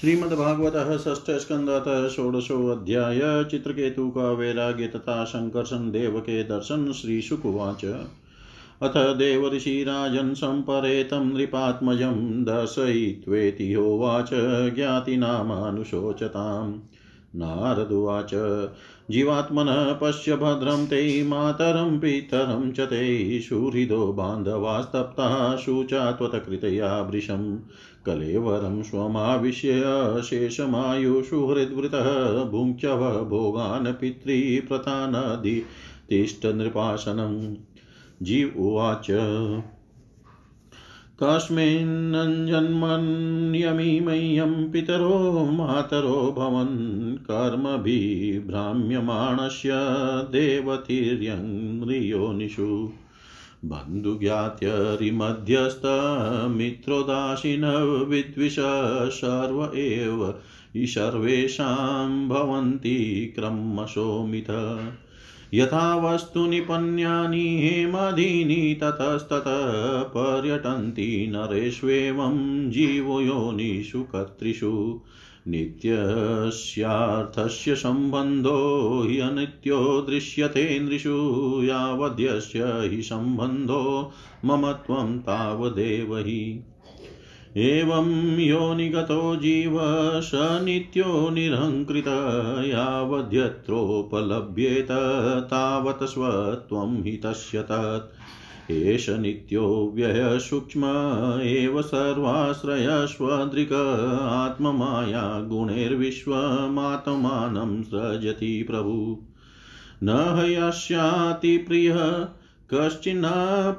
श्रीमद्भागवत ष्ठ स्कंदत षोडशो अध्याय चित्रकेतु का वैराग्य तथा संकर्षण देव के दर्शन श्री शुकुवाच अथ देवर्षिराजन् सम्परेतं नृपात्मजं दर्शयित्वेति होवाच ज्ञातिनामानुशोचताम्। नारदुवाच जीवात्मनः पश्य भद्रं ते मातरं पितरं च ते सुहृदो बान्धवास्तप्तः शुचा त्वत्कृतया वृशम् कलेवरं स्वमाविश्य शेषमायुषुहृद्वृतः भुङ्क्ष्यव भोगान् पितृप्रतानधितिष्ठनृपासनम् जीव उवाच कस्मिन्नञ्जन्मन्यमिमह्यं पितरो मातरो भवन् कर्मभिभ्राम्यमाणस्य देवतीर्यङ्ग्रियोनिषु। बन्धुज्ञात्यरिमध्यस्थमित्रोदासीन विद्विष सर्व एव सर्वेषां भवन्ति क्रमशोमिथ। यथा वस्तुनि पन्यानि हेमादीनि ततस्ततः पर्यटन्ति नरेष्वेवं जीवो योनिषु कर्तृषु। नित्यस्यार्थस्य सम्बन्धो ह्यनित्यो दृश्यते नृषु यावद्यस्य हि सम्बन्धो मम त्वं तावदेव हि। एवं योनिगतो जीव स नित्यो निरहङ्कृत यावद्यत्रोपलभ्येत तावत् स्वत्वं हि तस्य तत्। एष नित्यो व्ययसूक्ष्म एव सर्वाश्रयस्वदृक् आत्ममाया गुणैर्विश्वमात्मानं सृजति प्रभु। न हयास्याति प्रियः, कश्चिन्न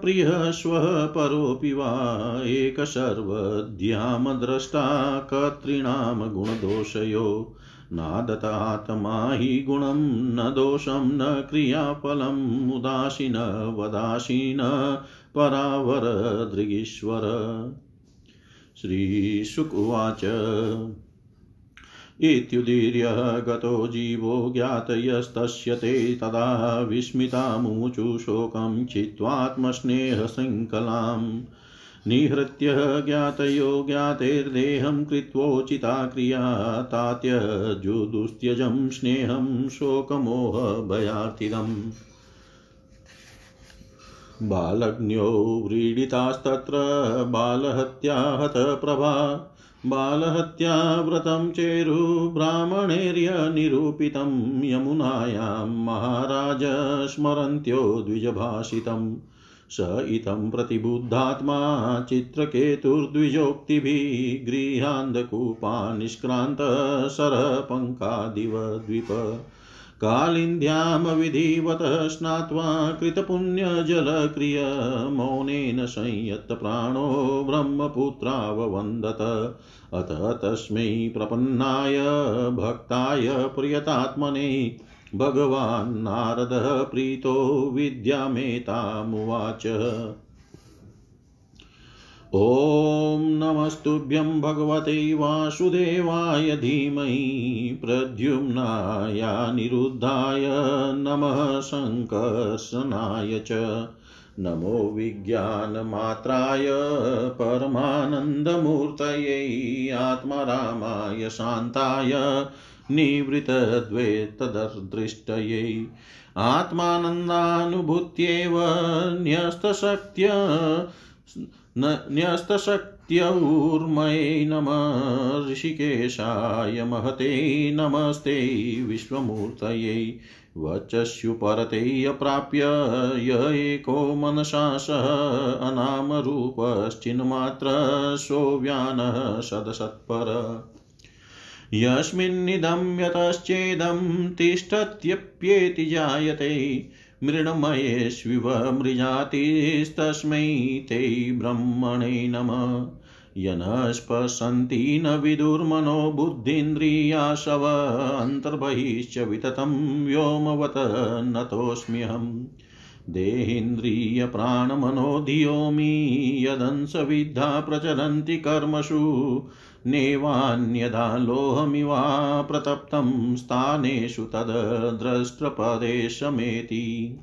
प्रियः श्वः परोऽपि वा। एकसर्वध्यामद्रष्टा कर्तॄणां गुणदोषयो। नादतात्मा हि गुणं, न दोषं, न क्रियाफलम्, उदासीन, वदासीन, परावरदृगीश्वर। श्रीशुक उवाच इत्युदीर्य गतो जीवो ज्ञातयस्तस्य ते तदा विस्मितामुचु शोकं चित्वात्मस्नेहशृङ्खलाम् निहृत्य ज्ञातयो ज्ञातेर्देहं कृत्वोचिता क्रिया तात्यजुदुस्त्यजं स्नेहं शोकमोहभयार्थिदम् बालज्ञो व्रीडितास्तत्र बालहत्या हतप्रभा बालहत्याव्रतं चेरु ब्राह्मणेर्यनिरूपितं, यमुनायां महाराज स्मरन्त्यो द्विजभाषितम्। स इतं प्रतिबुद्धात्मा चित्रकेतुर्द्विजोक्तिभिः गृहान्धकूपा निष्क्रान्तः सरपङ्कादिव द्विप कालिन्द्यां विधिवतः स्नात्वा कृतपुण्यजलक्रिय मौनेन संयत्तप्राणो ब्रह्मपुत्राववन्दत। अथ तस्मै प्रपन्नाय, भक्ताय, प्रियतात्मने भगवान् नारदः प्रीतो विद्यामेतामुवाच। ॐ नमस्तुभ्यं भगवते वासुदेवाय धीमहि प्रद्युम्नायानिरुद्धाय नमः सङ्कर्षणाय च। नमो विज्ञानमात्राय परमानन्दमूर्तये आत्मारामाय शान्ताय निवृतद्वैतदर्दृष्टयै आत्मानन्दानुभूत्येव न्यस्तशक्त्य न्यस्तशक्त्यौर्मये नमः। ऋषिकेशाय महते नमस्ते विश्वमूर्तये। वचस्युपरते अप्राप्य य एको मनसा सह अनामरूपश्चिन्मात्र सोऽव्यानः सदसत्पर। यस्मिन्निदं यतश्चेदं तिष्ठत्यप्येति जायते, मृण्मयेष्विव मृजातिस्तस्मै ते ब्रह्मणे नमः। यनस्पशन्ति न विदुर्मनो बुद्धीन्द्रियाशव, अन्तर्बहिश्च विततं व्योमवत नतोऽस्म्यहम् देहीन्द्रियप्राणमनोधियो मे यदंसविद्धा प्रचलन्ति कर्मसु नेवान्यदा लोहमिवा प्रतप्तं स्थानेषु तद् द्रष्टपदेशमेति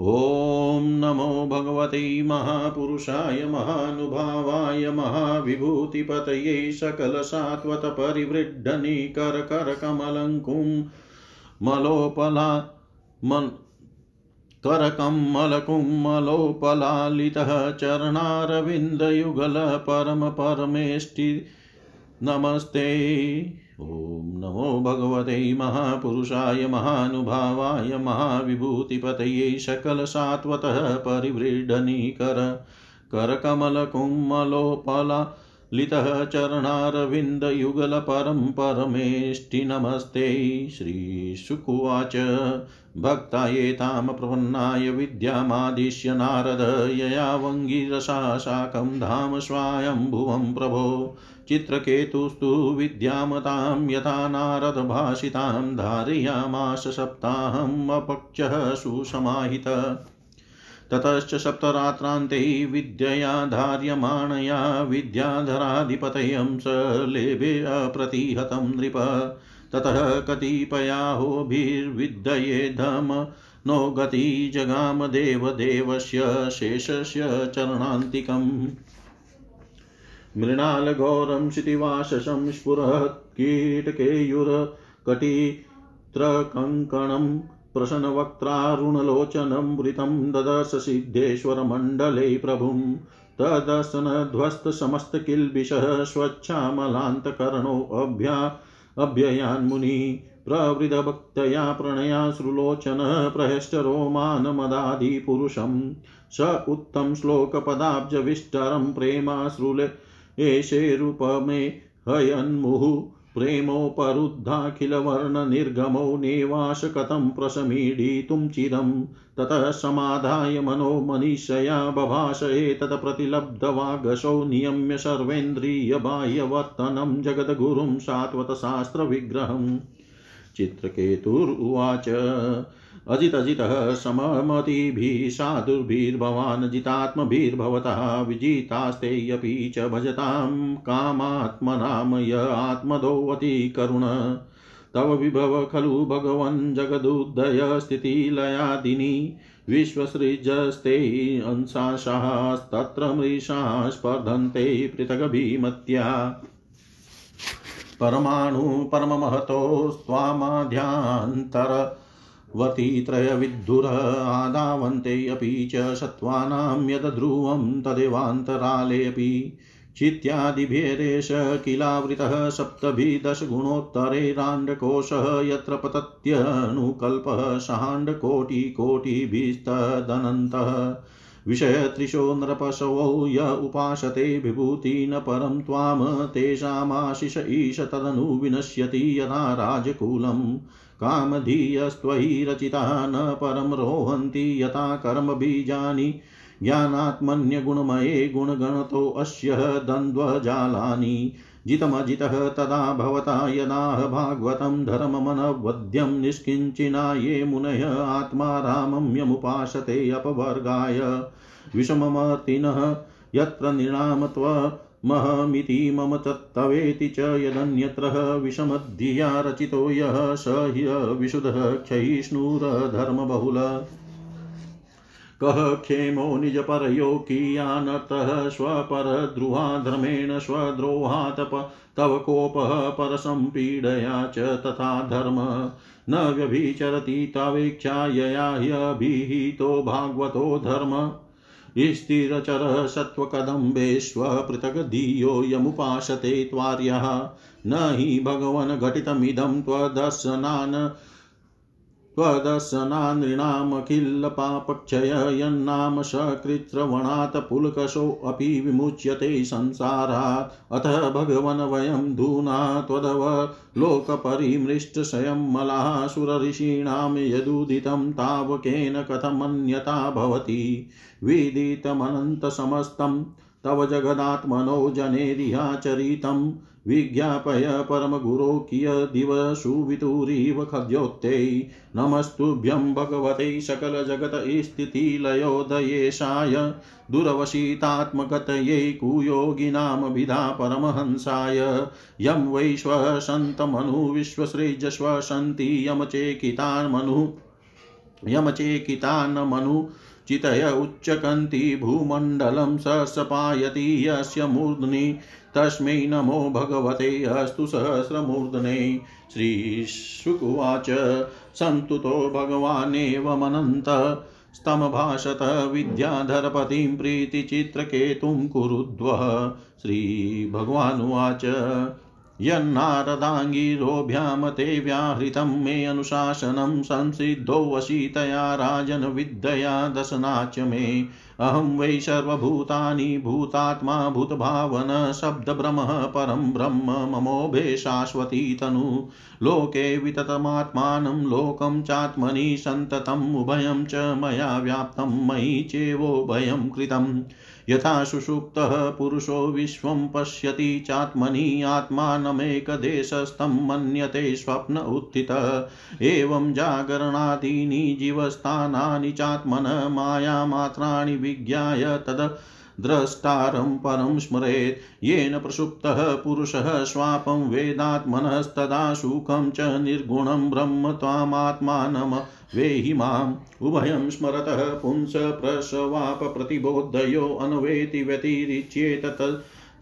ॐ नमो भगवते महापुरुषाय, महानुभावाय, महाविभूतिपतये सकलसात्वतपरिवृड्डनिकरकरकमलङ्कुं मलोपला मन् करकम्मलकुम्मलोपलालितः चरणारविन्दयुगल परमपरमेष्टि नमस्ते। ॐ नमो भगवते महापुरुषाय महानुभावाय महाविभूतिपतये सकलसात्वतः परिवृढनीकर करकमलकुम्मलोपला लितः चरणारविन्दयुगलपरं परमेष्टि नमस्ते श्रीशुकुवाच भक्तायेतां प्रपन्नाय विद्यामादिश्य नारद ययावङ्गिरसा साकं धाम स्वायम्भुवं प्रभो। चित्रकेतुस्तु विद्यामतां यथा नारदभाषितां धारयामास सप्ताहम् सुसमाहितः। ततश्च सप्तरात्रान्ते विद्यया धार्यमाणया विद्याधराधिपतयं स लेभे अप्रतिहतं नृप। ततः कतिपयाहोभिर्विद्ययेधम नो गति जगाम देवदेवस्य शेषस्य चरणान्तिकम्। मृणालघोरं क्षितिवाशसं स्फुरत् कीटकेयुरकटित्रकङ्कणम् प्रसन्नवक्त्रारुणलोचनं वृतं ददर्श सिद्धेश्वरमण्डले प्रभुं। तदर्शनध्वस्तसमस्तकिल्बिषः स्वच्छामलान्तकर्णोऽभ्या। अभ्ययान्मुनि, प्रवृदभक्तया प्रणयाश्रुलोचनः प्रहष्टरोमानमदादिपुरुषं स उत्तम श्लोकपदाब्जविष्टरं प्रेमाश्रुले एषे रूपमे हयन्मुहुः। प्रेमोपरुद्धाखिलवर्णनिर्गमो नेवाशकथं कथं प्रशमीडितुं चिरं। ततः समाधाय मनो मनीषया बभाष एतत् प्रतिलब्धवागशौ नियम्य सर्वेन्द्रियबाह्यवर्तनं जगद्गुरुं सात्वतशास्त्रविग्रहम् चित्रकेतुरुवाच अजितजितः सममतिभिः साधुर्भिर्भवान् जितात्मभिर्भवतः विजितास्तेऽपि च भजतां कामात्मनां य करुण। तव विभव खलु भगवन् जगदुदयस्थितिलयादिनी, विश्वसृजस्ते अंशांशास्तत्र मृषा स्पर्धन्ते पृथग्भिमत्या। परमाणु परममहतो स्वामाध्यान्तर वतीत्रयविद्धुर आदावन्ते अपि च सत्त्वानां यद्ध्रुवं तदेवान्तरालेऽपि चित्यादिभेदेश किलावृतः सप्तभिदशगुणोत्तरैराण्डकोशः यत्र पतत्यनुकल्पः शाण्डकोटिकोटिभिस्तदनन्तः विषयत्रिशो नृपशवो य उपासते विभूति न परं त्वां तेषामाशिष ईश तदनु विनश्यति यदा राजकुलम् कामधीयस्त्वयि रचिता न परं रोहन्ति यथा कर्मबीजानि ज्ञानात्मन्यगुणमये गुणगणतोऽस्य द्वन्द्वजालानि जितमजितः तदा भवता यदाह भागवतं धर्ममनवद्यं निष्किञ्चिना ये मुनयः आत्मा रामं यमुपासते अपवर्गाय। विषममर्तिनः यत्र नृणामत्व महमिति मम तत्तवेति च यदन्यत्र विषमधिया रचितो यः स ह्यविशुधः क्षयिष्णुरधर्मबहुल कः क्षेमो निजपरयो कियानतः स्वपरद्रुहाधर्मेण स्वद्रोहात् तव कोपः परसम्पीडया च तथा धर्म। न व्यभिचरति तवेक्षायया ह्यभिहितो भागवतो धर्म। स्थिरचरः धियो यमुपासते त्वार्यः। न हि भगवन् घटितमिदं त्वदर्शनान्। त्वदर्शनानृणामखिलपापक्षय यन्नाम सकृत्रवणात् पुलकशोऽपि विमुच्यते संसारात्। अथ भगवन् वयं धूना त्वदवलोकपरिमृष्टशयं मलाः सुरऋषीणां यदुदितं तावकेन कथमन्यता भवति। विदितमनन्तसमस्तं तव जगदात्मनो जनेरिहाचरितं विज्ञापय परमगुरो कियदिवसुवितुरिव खद्योत्ते नमस्तुभ्यं भगवते सकलजगतस्थितिलयोदयेशाय दुरवशितात्मगतये कुयोगिनामभिधा परमहंसाय। यं वैश्वसन्तमनु विश्वसृजस्वसन्ति यमचेकितान्मनु यमचेकिता न मनु। चितय उच्चकन्ति भूमण्डलं ससपायति यस्य मूर्ध्नि। तस्मै नमो भगवते, अस्तु सहस्रमूर्धने। श्रीशुकुवाच। सन्तुतो भगवानेवमनन्त। स्तमभाषत विद्याधरपतिं प्रीतिचित्रकेतुं कुरुद्वः। श्रीभगवानुवाच। यन्नारदाङ्गिरोभ्यां ते व्याहृतं मे अनुशासनं संसिद्धोऽवशीतया राजन् विद्यया दशनाच मे। अहं वै सर्वभूतानि भूतात्मा भूतभावन शब्दभ्रमः परं ब्रह्म ममोभे शाश्वती तनु। लोके विततमात्मानं लोकं चात्मनि सन्ततम् उभयं च मया व्याप्तं मयि चेवोभयं कृतम्। यथा सुषुप्तः पुरुषो विश्वं पश्यति चात्मनि आत्मानमेकदेशस्थं मन्यते स्वप्न उत्थितः। एवं जागरणादीनि जीवस्थानानि चात्मन मायामात्राणि विज्ञाय तद् द्रष्टारं परं स्मरेत्। येन प्रसुप्तः पुरुषः स्वापं वेदात्मनस्तदा सुखं च निर्गुणं ब्रह्म त्वामात्मानम वेहि माम् उभयं स्मरतः पुंस प्रसवाप प्रतिबोधयो अन्वेति व्यतिरिच्येत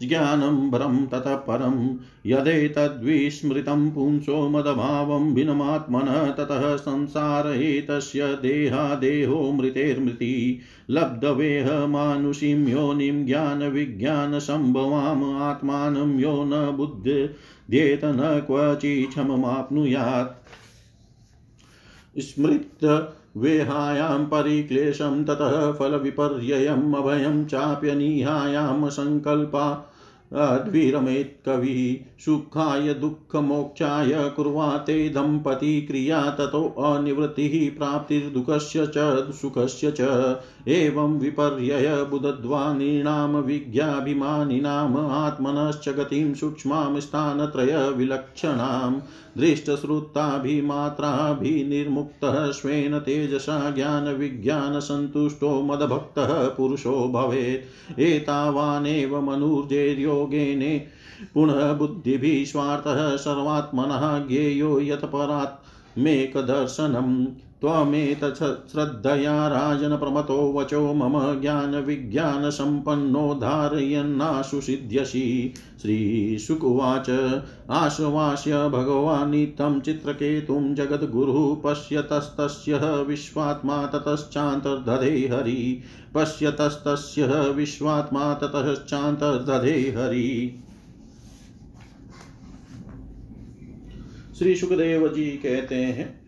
ज्ञानं भरं ततः परं यदेतद्विस्मृतं पुंसो मदभावं भिन्नमात्मनः ततः संसार एतस्य देहादेहो मृतेर्मृति लब्धवेह मानुषीं योनिं ज्ञानविज्ञानसम्भवाम् आत्मानं यो न बुध्येत न क्वचिक्षममाप्नुयात् स्मृत वेहायां परिक्लेशं ततः फलविपर्ययम् अभयं चाप्यनीहायां सङ्कल्पा अद्विरमेत् कविः सुखाय दुःखमोक्षाय कुर्वाते दम्पती क्रिया ततो अनिवृत्तिः प्राप्तिर्दुःखस्य च सुखस्य च एवं विपर्यय बुधध्वानीनां विज्ञाभिमानिनाम् आत्मनश्च गतिं सूक्ष्मां स्थानत्रयविलक्षणाम् दृष्टश्रुताभिमात्राभिनिर्मुक्तः स्वेन तेजसा ज्ञानविज्ञानसन्तुष्टो मदभक्तः पुरुषो भवेत्। एतावानेव मनुर्जेर्योगेने पुनः बुद्धिभिः स्वार्थः सर्वात्मनः ज्ञेयो यत्परात्मेकदर्शनम् त्वमेतच्छ्रद्धया राजन प्रमतो वचो मम ज्ञानविज्ञानसम्पन्नो धारयन्नाशु सिद्ध्यसि श्रीशुकुवाच आश्वास्य भगवानितं चित्रकेतुं जगद्गुरुः पश्यतस्तस्य विश्वात्मा ततश्चान्तर्दधे हरि। पश्यतस्तस्य विश्वात्मा ततश्चान्तर्दधे हरि। श्री सुखदेव जी कहते हैं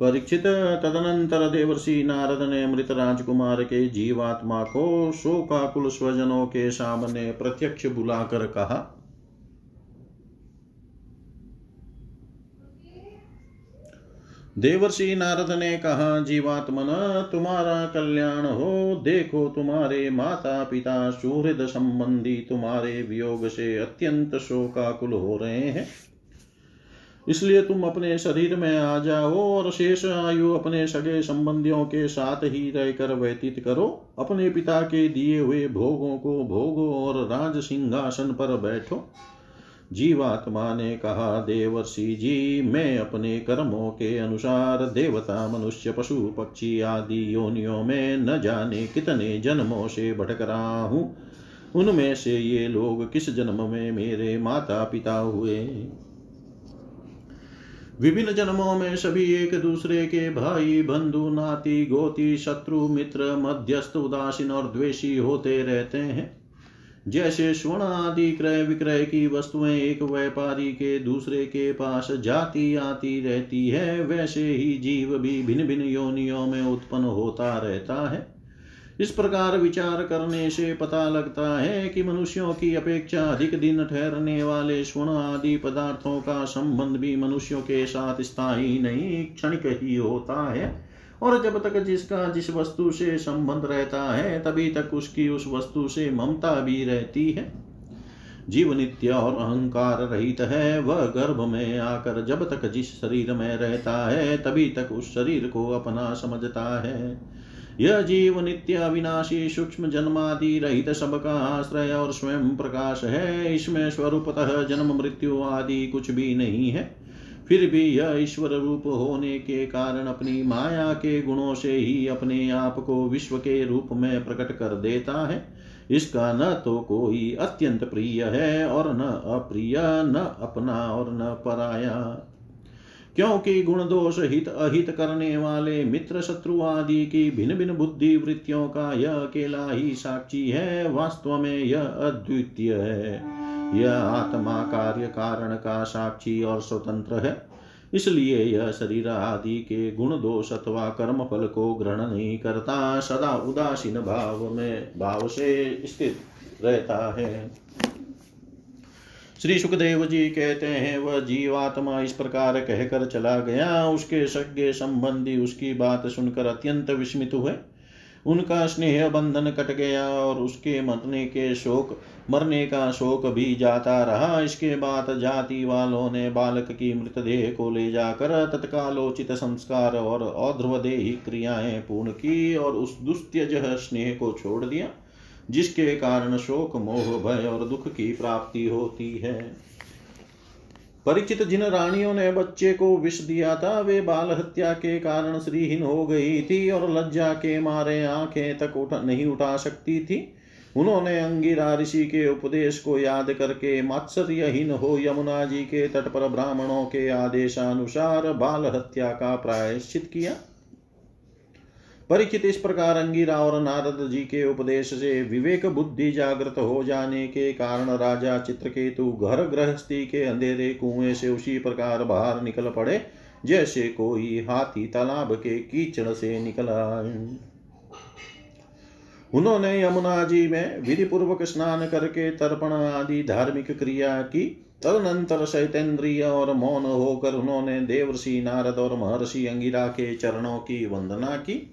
परीक्षित तदनंतर देवर्षि नारद ने मृत राजकुमार के जीवात्मा को शोकाकुल स्वजनों के सामने प्रत्यक्ष बुलाकर कहा, देवर्षि नारद ने कहा, जीवात्मन, तुम्हारा कल्याण हो, देखो तुम्हारे माता पिता सुहृद संबंधी तुम्हारे वियोग से अत्यंत शोकाकुल हो रहे हैं। इसलिए तुम अपने शरीर में आ जाओ और शेष आयु अपने सगे संबंधियों के साथ ही रहकर व्यतीत करो। अपने पिता के दिए हुए भोगों को भोगो और राज सिंहासन पर बैठो। जीवात्मा ने कहा, देवर्षि जी, मैं अपने कर्मों के अनुसार देवता, मनुष्य, पशु, पक्षी आदि योनियों में न जाने कितने जन्मों से भटक रहा हूँ। उनमें से ये लोग किस जन्म में मेरे माता पिता हुए? विभिन्न जन्मों में सभी एक दूसरे के भाई, बंधु, नाती, गोती, शत्रु, मित्र, मध्यस्थ, उदासीन और द्वेषी होते रहते हैं। जैसे स्वर्ण आदि क्रय विक्रय की वस्तुएँ एक व्यापारी के दूसरे के पास जाती आती रहती है, वैसे ही जीव भी भिन्न भिन्न योनियों में उत्पन्न होता रहता है। इस प्रकार विचार करने से पता लगता है कि मनुष्यों की अपेक्षा अधिक दिन ठहरने वाले स्वर्ण आदि पदार्थों का संबंध भी मनुष्यों के साथ स्थायी नहीं, क्षणिक ही होता है। और जब तक जिसका जिस वस्तु से संबंध रहता है, तभी तक उसकी उस वस्तु से ममता भी रहती है। जीव नित्य और अहंकार रहित है, वह गर्भ में आकर जब तक जिस शरीर में रहता है, तभी तक उस शरीर को अपना समझता है। यह जीव नित्य अविनाशी सूक्ष्म जन्मादि रहित सबका आश्रय और स्वयं प्रकाश है, इसमें स्वरूपतः जन्म, मृत्यु आदि कुछ भी नहीं है। फिर भी यह ईश्वर रूप होने के कारण अपनी माया के गुणों से ही अपने आप को विश्व के रूप में प्रकट कर देता है। इसका न तो कोई अत्यंत प्रिय है और न अप्रिय, न अपना और न पराया। क्योंकि गुण दोष हित अहित करने वाले मित्र शत्रु आदि की भिन्न भिन्न बुद्धि वृत्तियों का यह अकेला ही साक्षी है, वास्तव में यह अद्वितीय है। यह आत्मा कार्य कारण का साक्षी और स्वतंत्र है। इसलिए यह शरीर आदि के गुण दोष अथवा कर्म फल को ग्रहण नहीं करता, सदा उदासीन भाव में, भाव से स्थित रहता है। श्री सुखदेव जी कहते हैं, वह जीवात्मा इस प्रकार कहकर चला गया। उसके सज्ञ संबंधी उसकी बात सुनकर अत्यंत विस्मित हुए। उनका स्नेह बंधन कट गया और उसके मरने के शोक, मरने का शोक भी जाता रहा। इसके बाद जाति वालों ने बालक की मृतदेह को ले जाकर तत्कालोचित संस्कार और औध्रवदेही क्रियाएँ पूर्ण की और उस दुस्त्यज स्नेह को छोड़ दिया। जिसके कारण शोक, मोह, भय और दुख की प्राप्ति होती है। परिचित जिन रानियों ने बच्चे को विष दिया था, वे बाल हत्या के कारण श्रीहीन हो गई थी और लज्जा के मारे आँखें तक उठा, नहीं उठा सकती थी। उन्होंने अंगिरा ऋषि के उपदेश को याद करके मत्सर्यहीन हो यमुना जी के तट पर ब्राह्मणों के आदेशानुसार बाल हत्या का प्रायश्चित किया। परिचित इस प्रकार अंगिरा और नारद जी के उपदेश से विवेक बुद्धि जागृत हो जाने के कारण राजा चित्रकेतु घर गृहस्थी के अंधेरे कुएँ से उसी प्रकार बाहर निकल पड़े, जैसे कोई हाथी तालाब के कीचड़ से निकला। उन्होंने यमुना जी में विधि पूर्वक स्नान करके तर्पण आदि धार्मिक क्रिया की, तदनंतर शैतेन्द्रिय और मौन होकर उन्होंने देवर्षि नारद और महर्षि अंगिरा के चरणों की वंदना की।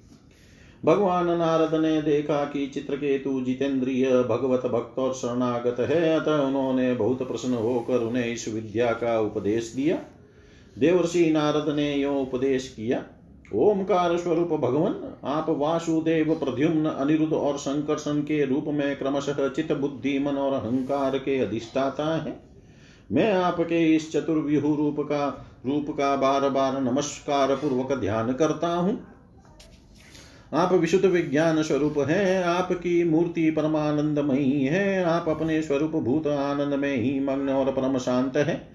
भगवान नारद ने देखा कि चित्रकेतु जितेंद्रिय भगवत भक्त और शरणागत है, अतः उन्होंने बहुत प्रसन्न होकर उन्हें इस विद्या का उपदेश दिया। देवर्षि नारद ने यो उपदेश किया ओमकार स्वरूप भगवान, आप वासुदेव प्रद्युम्न, अनिरुद्ध और संकर्षण के रूप में क्रमशः चित बुद्धि, मन और अहंकार के अधिष्ठाता है। मैं आपके इस चतुर्व्यूह रूप का रूप का बार बार नमस्कार पूर्वक ध्यान करता हूँ। आप विशुद्ध विज्ञान स्वरूप हैं, आपकी मूर्ति परमानंदमयी है, आप अपने स्वरूप भूत आनंद में ही मग्न और परम शांत है।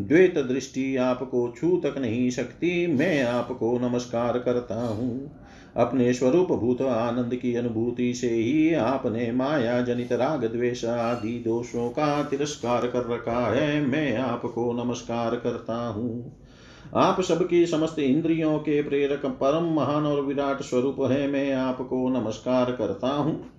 द्वैत दृष्टि आपको छू तक नहीं सकती, मैं आपको नमस्कार करता हूँ। अपने स्वरूप भूत आनंद की अनुभूति से ही आपने माया जनित राग द्वेष आदि दोषों का तिरस्कार कर रखा है, मैं आपको नमस्कार करता हूँ। आप सबकी समस्त इंद्रियों के प्रेरक परम महान और विराट स्वरूप है, मैं आपको नमस्कार करता हूँ।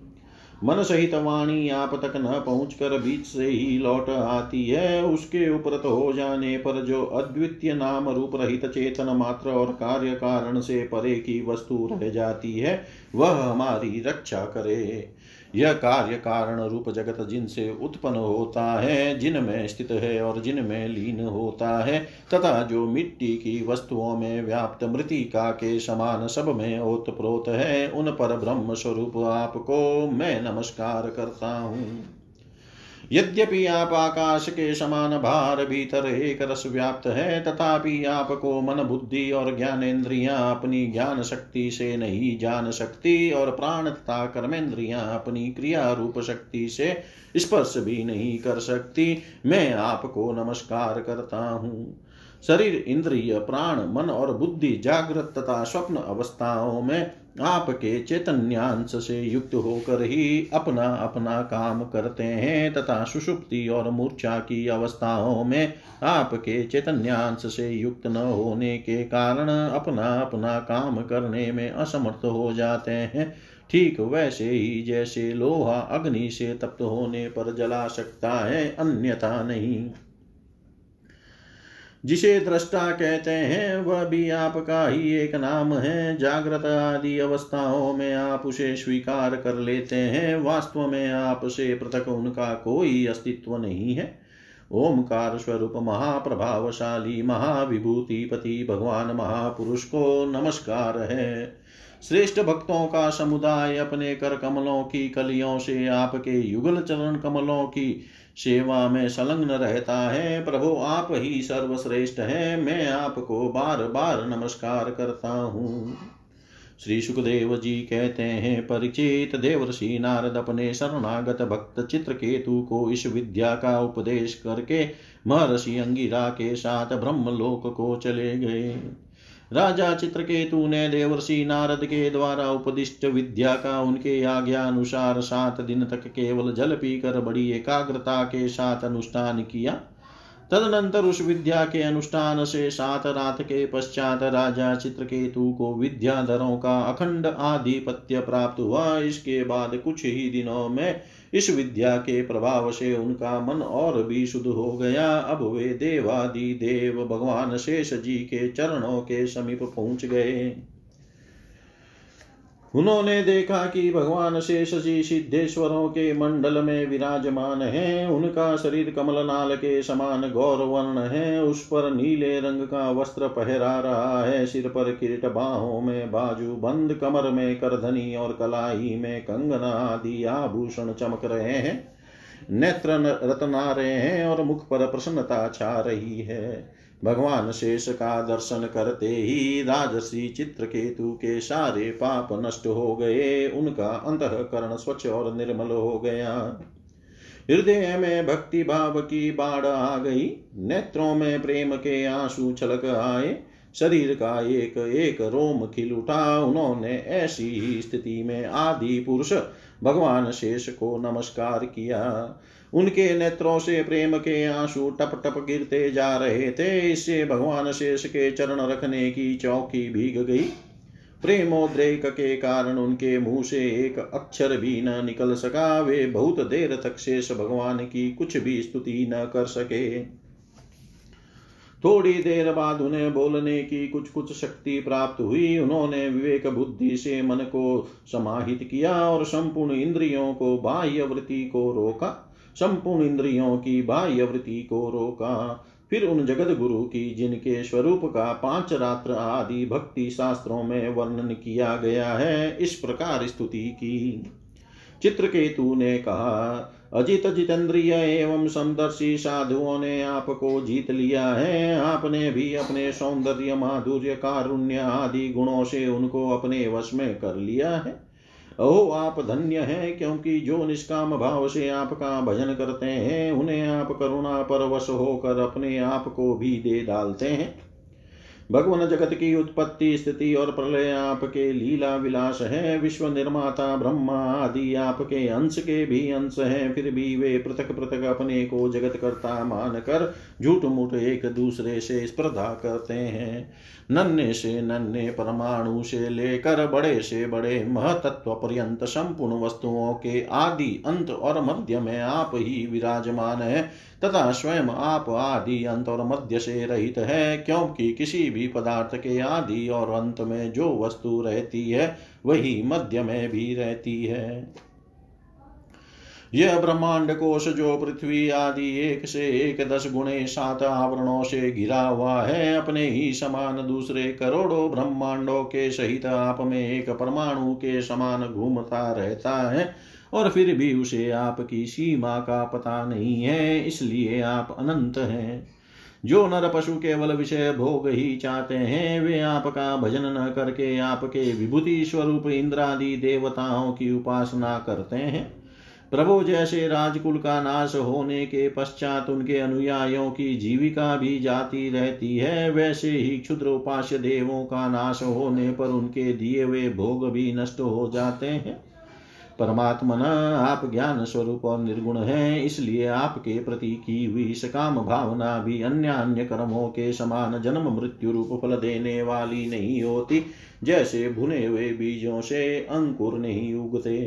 मन सहित वाणी आप तक न पहुँच कर बीच से ही लौट आती है। उसके उपरत हो जाने पर जो अद्वितीय नाम रूप रहित चेतन मात्र और कार्य कारण से परे की वस्तु रह जाती है, वह हमारी रक्षा करे। यह कार्य कारण रूप जगत जिनसे उत्पन्न होता है, जिनमें स्थित है और जिनमें लीन होता है, तथा जो मिट्टी की वस्तुओं में व्याप्त मृतिका के समान सब में ओतप्रोत है, उन पर ब्रह्म स्वरूप आपको मैं नमस्कार करता हूँ। यद्यपि आप आकाश के समान भार भीतर एक रस व्याप्त है, तथापि आपको मन बुद्धि और ज्ञानेन्द्रिया अपनी ज्ञान शक्ति से नहीं जान सकती और प्राण तथा कर्मेंद्रिया अपनी क्रिया रूप शक्ति से स्पर्श भी नहीं कर सकती। मैं आपको नमस्कार करता हूँ। शरीर, इंद्रिय, प्राण, मन और बुद्धि जागृत तथा स्वप्न अवस्थाओं में आपके चैतन्यांश से युक्त होकर ही अपना अपना काम करते हैं तथा सुषुप्ति और मूर्छा की अवस्थाओं में आपके चैतन्यांश से युक्त न होने के कारण अपना अपना काम करने में असमर्थ हो जाते हैं। ठीक वैसे ही जैसे लोहा अग्नि से तप्त होने पर जला सकता है, अन्यथा नहीं। जिसे दृष्टा कहते हैं, वह भी आपका ही एक नाम है। जागृत आदि अवस्थाओं में आप उसे स्वीकार कर लेते हैं। वास्तव में आपसे पृथक उनका कोई अस्तित्व नहीं है। ओमकार स्वरूप महाप्रभावशाली महाविभूतिपति भगवान महापुरुष को नमस्कार है। श्रेष्ठ भक्तों का समुदाय अपने कर कमलों की कलियों से आपके युगल चरण कमलों की सेवा में संलग्न रहता है, प्रभु आप ही सर्वश्रेष्ठ है, मैं आपको बार बार नमस्कार करता हूँ। श्री सुखदेव जी कहते हैं, परिचित देवर्षि नारद अपने शरणागत भक्त चित्रकेतु को इस विद्या का उपदेश करके महर्षि अंगिरा के साथ ब्रह्मलोक को चले गए। राजा चित्रकेतु ने देवर्षि नारद के द्वारा उपदिष्ट विद्या का उनके आज्ञा अनुसार सात दिन तक केवल जल पीकर बड़ी एकाग्रता के साथ अनुष्ठान किया। तदनंतर उस विद्या के अनुष्ठान से सात रात के पश्चात राजा चित्रकेतु को विद्याधरों का अखंड आधिपत्य प्राप्त हुआ। इसके बाद कुछ ही दिनों में इस विद्या के प्रभाव से उनका मन और भी शुद्ध हो गया। अब वे देवादि देव भगवान शेष जी के चरणों के समीप पहुँच गए। उन्होंने देखा कि भगवान शेष जी सिद्धेश्वरों के मंडल में विराजमान है। उनका शरीर कमलनाल के समान गौरवर्ण है। उस पर नीले रंग का वस्त्र पहरा रहा है। सिर पर किरीट बाहों में बाजू बंद, कमर में करधनी और कलाई में कंगना आदि आभूषण चमक रहे हैं। नेत्र रत्ना रहे हैं और मुख पर प्रसन्नता छा रही है। भगवान शेष का दर्शन करते ही राजसी चित्रकेतु के सारे पाप नष्ट हो गए। उनका अंतकरण स्वच्छ और निर्मल हो गया। हृदय में भक्ति भाव की बाढ़ आ गई। नेत्रों में प्रेम के आँसू छलक आए। शरीर का एक एक रोम खिल उठा। उन्होंने ऐसी ही स्थिति में आदि पुरुष भगवान शेष को नमस्कार किया। उनके नेत्रों से प्रेम के आँसू टप टप गिरते जा रहे थे। इससे भगवान शेष के चरण रखने की चौकी भीग गई। प्रेमोद्रेक के कारण उनके मुँह से एक अक्षर भी न निकल सका। वे बहुत देर तक शेष भगवान की कुछ भी स्तुति न कर सके। थोड़ी देर बाद उन्हें बोलने की कुछ कुछ शक्ति प्राप्त हुई। उन्होंने विवेक बुद्धि से मन को समाहित किया और संपूर्ण इंद्रियों को बाह्य वृत्ति को रोका। संपूर्ण इंद्रियों की बाह्य वृत्ति को रोका। फिर उन जगत गुरु की, जिनके स्वरूप का पाँच रात्र आदि भक्ति शास्त्रों में वर्णन किया गया है, इस प्रकार स्तुति की। चित्रकेतु ने कहा, अजित जितेंद्रिय एवं समदर्शी साधुओं ने आपको जीत लिया है। आपने भी अपने सौंदर्य, माधुर्य, कारुण्य आदि गुणों से उनको अपने वश में कर लिया है। ओ, आप धन्य हैं क्योंकि जो निष्काम भाव से आपका भजन करते हैं, उन्हें आप करुणा परवश होकर अपने आप को भी दे डालते हैं। भगवान जगत की उत्पत्ति, स्थिति और प्रलय आपके लीला विलास है। विश्व निर्माता, ब्रह्मा आदि आपके अंश के भी अंश हैं। फिर भी वे पृथक पृथक अपने को जगत करता मान कर झूठ मूठ एक दूसरे से स्पर्धा करते हैं। नन्हे से नन्हे, परमाणु से लेकर बड़े से बड़े महतत्व पर्यंत संपूर्ण वस्तुओं के आदि अंत और मध्य में आप ही विराजमान है। तथा स्वयं आप आदि अंत और मध्य से रहित है, क्योंकि किसी भी पदार्थ के आदि और अंत में जो वस्तु रहती है, वही मध्य में भी रहती है। यह ब्रह्मांड कोश जो पृथ्वी आदि एक से एक दस गुणे सात आवरणों से घिरा हुआ है, अपने ही समान दूसरे करोड़ों ब्रह्मांडों के सहित आप में एक परमाणु के समान घूमता रहता है, और फिर भी उसे आपकी सीमा का पता नहीं है, इसलिए आप अनंत हैं। जो नर पशु केवल विषय भोग ही चाहते हैं, वे आपका भजन न करके आपके विभूति स्वरूप इंद्रादि देवताओं की उपासना करते हैं। प्रभु, जैसे राजकुल का नाश होने के पश्चात उनके अनुयायियों की जीविका भी जाती रहती है, वैसे ही क्षुद्र उपास्य देवों का नाश होने पर उनके दिए हुए भोग भी नष्ट हो जाते हैं। परमात्मन आप ज्ञान स्वरूप और निर्गुण हैं, इसलिए आपके प्रति की हुई सकाम भावना भी अन्य अन्य कर्मों के समान जन्म मृत्यु रूप फल देने वाली नहीं होती, जैसे भुने हुए बीजों से अंकुर नहीं उगते।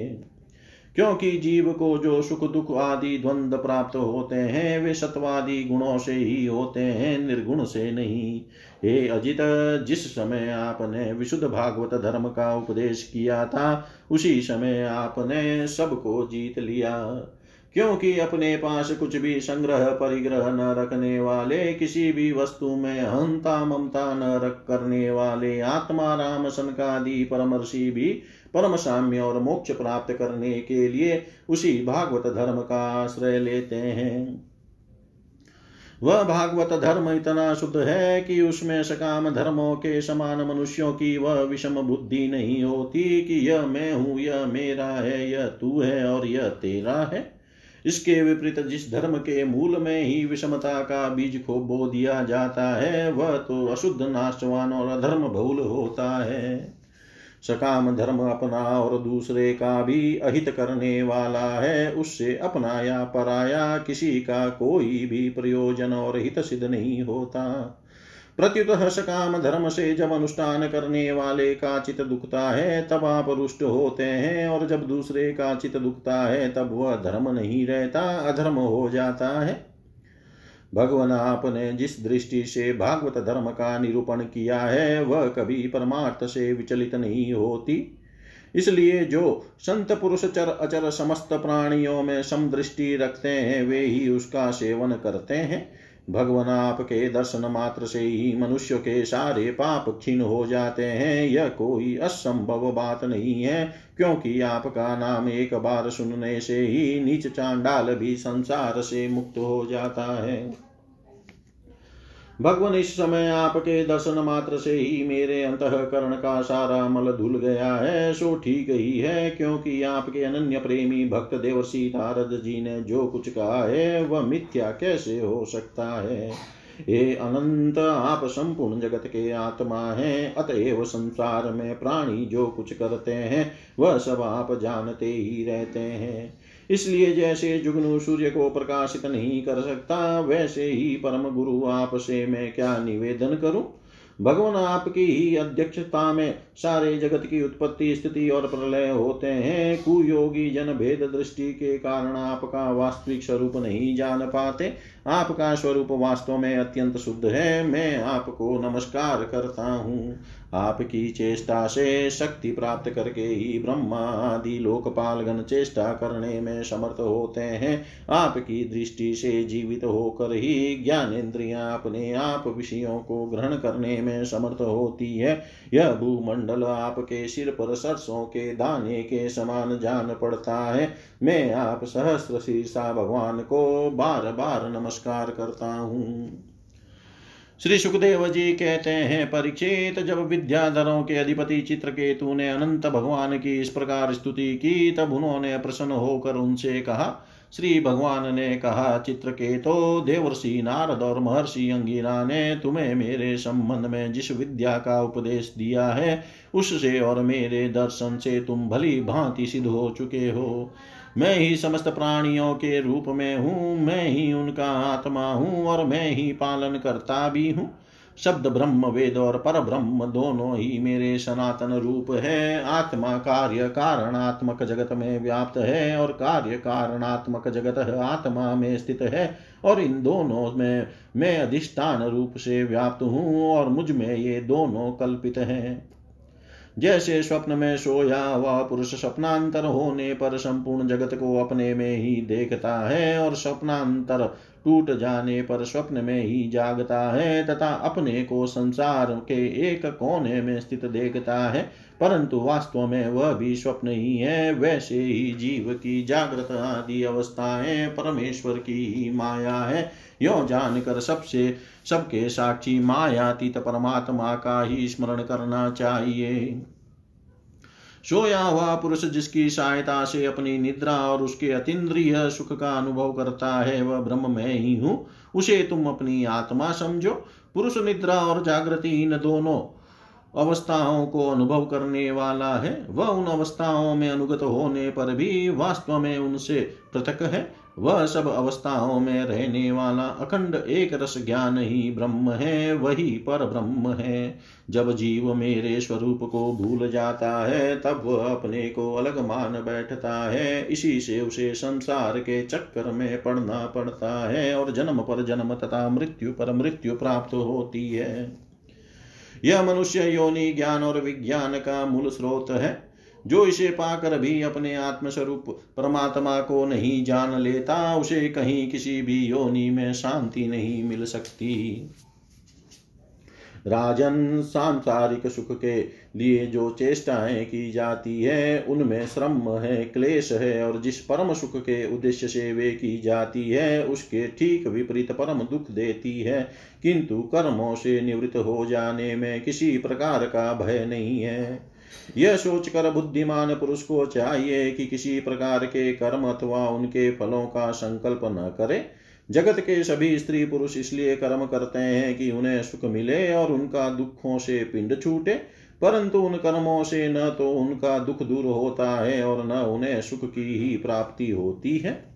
क्योंकि जीव को जो सुख दुख आदि द्वंद प्राप्त होते हैं, वे सत्वादि गुणों से ही होते हैं, निर्गुण से नहीं। हे अजित, जिस समय आपने विशुद्ध भागवत धर्म का उपदेश किया था, उसी समय आपने सबको जीत लिया। क्योंकि अपने पास कुछ भी संग्रह परिग्रह न रखने वाले, किसी भी वस्तु में अहंता ममता न रख करने वाले आत्मा राम सनकादि परमर्षि भी परम साम्य और मोक्ष प्राप्त करने के लिए उसी भागवत धर्म का आश्रय लेते हैं। वह भागवत धर्म इतना शुद्ध है कि उसमें सकाम धर्मों के समान मनुष्यों की वह विषम बुद्धि नहीं होती कि यह मैं हूँ, यह मेरा है, यह तू है और यह तेरा है। इसके विपरीत जिस धर्म के मूल में ही विषमता का बीज को बो दिया जाता है, वह तो अशुद्ध, नाशवान और अधर्म बहुल होता है। सकाम धर्म अपना और दूसरे का भी अहित करने वाला है। उससे अपना या पराया किसी का कोई भी प्रयोजन और हित सिद्ध नहीं होता। प्रत्युत सकाम धर्म से जब अनुष्ठान करने वाले का चित दुखता है, तब आप रुष्ट होते हैं और जब दूसरे का चित दुखता है, तब वह धर्म नहीं रहता, अधर्म हो जाता है। भगवान आपने जिस दृष्टि से भागवत धर्म का निरूपण किया है, वह कभी परमार्थ से विचलित नहीं होती। इसलिए जो संत पुरुष चर अचर समस्त प्राणियों में समदृष्टि रखते हैं, वे ही उसका सेवन करते हैं। भगवान आपके दर्शन मात्र से ही मनुष्य के सारे पाप क्षीण हो जाते हैं। यह कोई असंभव बात नहीं है, क्योंकि आपका नाम एक बार सुनने से ही नीच चांडाल भी संसार से मुक्त हो जाता है। भगवान इस समय आपके दर्शन मात्र से ही मेरे अंतकरण का सारा मल धुल गया है। सो ठीक ही है, क्योंकि आपके अनन्य प्रेमी भक्त देवर्षि नारद जी ने जो कुछ कहा है, वह मिथ्या कैसे हो सकता है? हे अनंत, आप संपूर्ण जगत के आत्मा हैं, अतएव संसार में प्राणी जो कुछ करते हैं, वह सब आप जानते ही रहते हैं। इसलिए जैसे जुगनू सूर्य को प्रकाशित नहीं कर सकता, वैसे ही परम गुरु आपसे मैं क्या निवेदन करूँ? भगवान आपकी ही अध्यक्षता में सारे जगत की उत्पत्ति, स्थिति और प्रलय होते हैं। कुयोगी जन भेद दृष्टि के कारण आपका वास्तविक स्वरूप नहीं जान पाते। आपका स्वरूप वास्तव में अत्यंत शुद्ध है। मैं आपको नमस्कार करता हूँ। आपकी चेष्टा से शक्ति प्राप्त करके ही ब्रह्मा आदि लोकपालगण चेष्टा करने में समर्थ होते हैं। आपकी दृष्टि से जीवित होकर ही ज्ञानेन्द्रियाँ अपने आप विषयों को ग्रहण करने में समर्थ होती है। यह भूमंडल आपके सिर पर सरसों के दाने के समान जान पड़ता है। मैं आप सहस्र शीर्षा भगवान को बार बार नमस्कार करता हूँ। श्री सुखदेव जी कहते हैं, परीक्षित, जब विद्याधरों के अधिपति चित्रकेतु ने अनंत भगवान की इस प्रकार स्तुति की, तब उन्होंने प्रसन्न होकर उनसे कहा, श्री भगवान ने कहा, चित्रकेतो, देवर्षि नारद और महर्षि अंगिरा ने तुम्हें मेरे संबंध में जिस विद्या का उपदेश दिया है, उससे और मेरे दर्शन से तुम भली भांति सिद्ध हो चुके हो। मैं ही समस्त प्राणियों के रूप में हूँ, मैं ही उनका आत्मा हूँ और मैं ही पालन करता भी हूँ। शब्द ब्रह्म, वेद और पर ब्रह्म दोनों ही मेरे सनातन रूप है। आत्मा कार्य कारणात्मक जगत में व्याप्त है और कार्य कारणात्मक जगत आत्मा में स्थित है और इन दोनों में मैं अधिष्ठान रूप से व्याप्त हूँ और मुझमें ये दोनों कल्पित हैं। जैसे स्वप्न में सोया वह पुरुष स्वप्नांतर होने पर संपूर्ण जगत को अपने में ही देखता है और स्वप्नांतर टूट जाने पर स्वप्न में ही जागता है तथा अपने को संसार के एक कोने में स्थित देखता है। परंतु वास्तव में वह भी स्वप्न ही है, वैसे ही जीव की जागृत आदि अवस्थाएँ परमेश्वर की ही माया है। यो जानकर सबसे, सबके साक्षी मायातीत परमात्मा का ही स्मरण करना चाहिए। सोया हुआ पुरुष जिसकी सहायता से अपनी निद्रा और उसके अतिद्रिय सुख का अनुभव करता है, वह ब्रह्म में ही हूँ। उसे तुम अपनी आत्मा समझो। पुरुष निद्रा और जागृति इन दोनों अवस्थाओं को अनुभव करने वाला है। वह उन अवस्थाओं में अनुगत होने पर भी वास्तव में उनसे पृथक है। वह सब अवस्थाओं में रहने वाला अखंड एक रस ज्ञान ही ब्रह्म है, वही पर ब्रह्म है। जब जीव मेरे स्वरूप को भूल जाता है, तब वह अपने को अलग मान बैठता है। इसी से उसे संसार के चक्कर में पड़ना पड़ता है और जन्म पर जन्म तथा मृत्यु पर मृत्यु प्राप्त होती है। यह मनुष्य योनि ज्ञान और विज्ञान का मूल स्रोत है, जो इसे पाकर भी अपने आत्मस्वरूप परमात्मा को नहीं जान लेता, उसे कहीं किसी भी योनि में शांति नहीं मिल सकती। राजन सांसारिक सुख के लिए जो चेष्टाएँ की जाती है, उनमें श्रम है, क्लेश है और जिस परम सुख के उद्देश्य से वे की जाती है, उसके ठीक विपरीत परम दुख देती है। किंतु कर्मों से निवृत्त हो जाने में किसी प्रकार का भय नहीं है। यह सोचकर बुद्धिमान पुरुष को चाहिए कि किसी प्रकार के कर्म अथवा उनके फलों का संकल्प न करे। जगत के सभी स्त्री पुरुष इसलिए कर्म करते हैं कि उन्हें सुख मिले और उनका दुखों से पिंड छूटे, परंतु उन कर्मों से न तो उनका दुख दूर होता है और न उन्हें सुख की ही प्राप्ति होती है।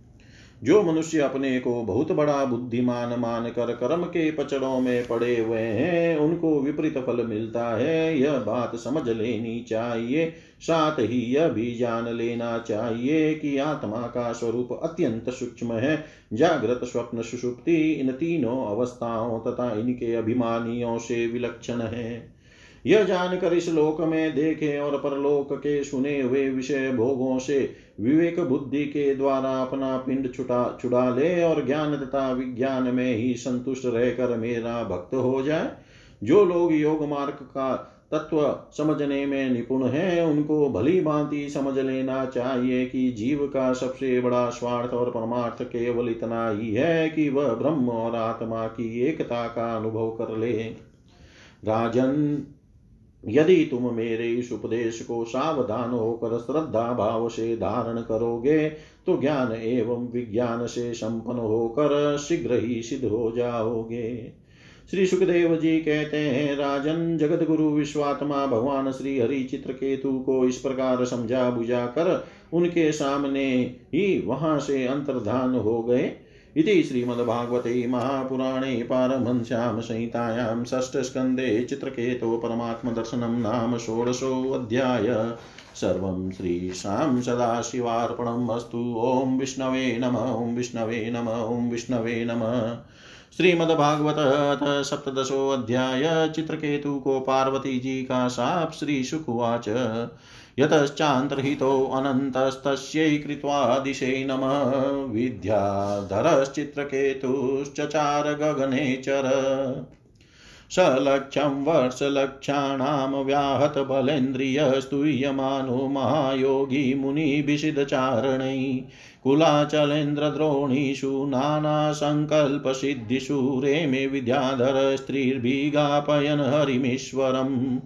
जो मनुष्य अपने को बहुत बड़ा बुद्धिमान मानकर कर्म के पचड़ों में पड़े हुए हैं, उनको विपरीत फल मिलता है। यह बात समझ लेनी चाहिए, साथ ही यह भी जान लेना चाहिए कि आत्मा का स्वरूप अत्यंत सूक्ष्म है। जागृत, स्वप्न, सुषुप्ति इन तीनों अवस्थाओं तथा इनके अभिमानियों से विलक्षण है। यह जानकर इस लोक में देखे और परलोक के सुने हुए विषय भोगों से विवेक बुद्धि के द्वारा अपना पिंड छुटा, छुड़ा ले और ज्ञान तथा विज्ञान में ही संतुष्ट रहकर मेरा भक्त हो जाए। जो लोग योग मार्ग का तत्व समझने में निपुण है, उनको भली भांति समझ लेना चाहिए कि जीव का सबसे बड़ा स्वार्थ और परमार्थ केवल इतना ही है कि वह ब्रह्म और आत्मा की एकता का अनुभव कर ले। राजन यदि तुम मेरे इस उपदेश को सावधान होकर श्रद्धा भाव से धारण करोगे तो ज्ञान एवं विज्ञान से संपन्न होकर शीघ्र ही सिद्ध हो जाओगे। श्री सुखदेव जी कहते हैं, राजन जगत गुरु विश्वात्मा, भगवान श्री हरि चित्रकेतु को इस प्रकार समझा बुझा कर उनके सामने ही वहाँ से अंतर्धान हो गए। इति श्रीमद्भागवते महापुराणे पारमहंस्यां संहितायां षष्ठस्कन्धे चित्रकेतो परमात्मदर्शनं नाम षोडशोऽध्याय। सर्वं श्रीशां सदाशिवार्पणम् अस्तु। ॐ विष्णवे नम, ॐ विष्णवे नम, ॐ विष्णवे नमः। श्रीमद्भागवत सप्तशोऽध्याय चित्रकेतु को पार्वती जी का साप श्री सुखवाच यतश्चान्तर्हितोऽनन्तस्तस्यै कृत्वा दिशे नमः। विद्याधरश्चित्रकेतुश्चचार गगने चर सलक्षं वर्षलक्षाणां व्याहतबलेन्द्रियस्तूयमानो महायोगी मुनिभिषिदचारणै कुलाचलेन्द्रद्रोणीषु नानासङ्कल्पसिद्धिषु रेमे विद्याधर स्त्रीर्भिगापयन् हरिमीश्वरम्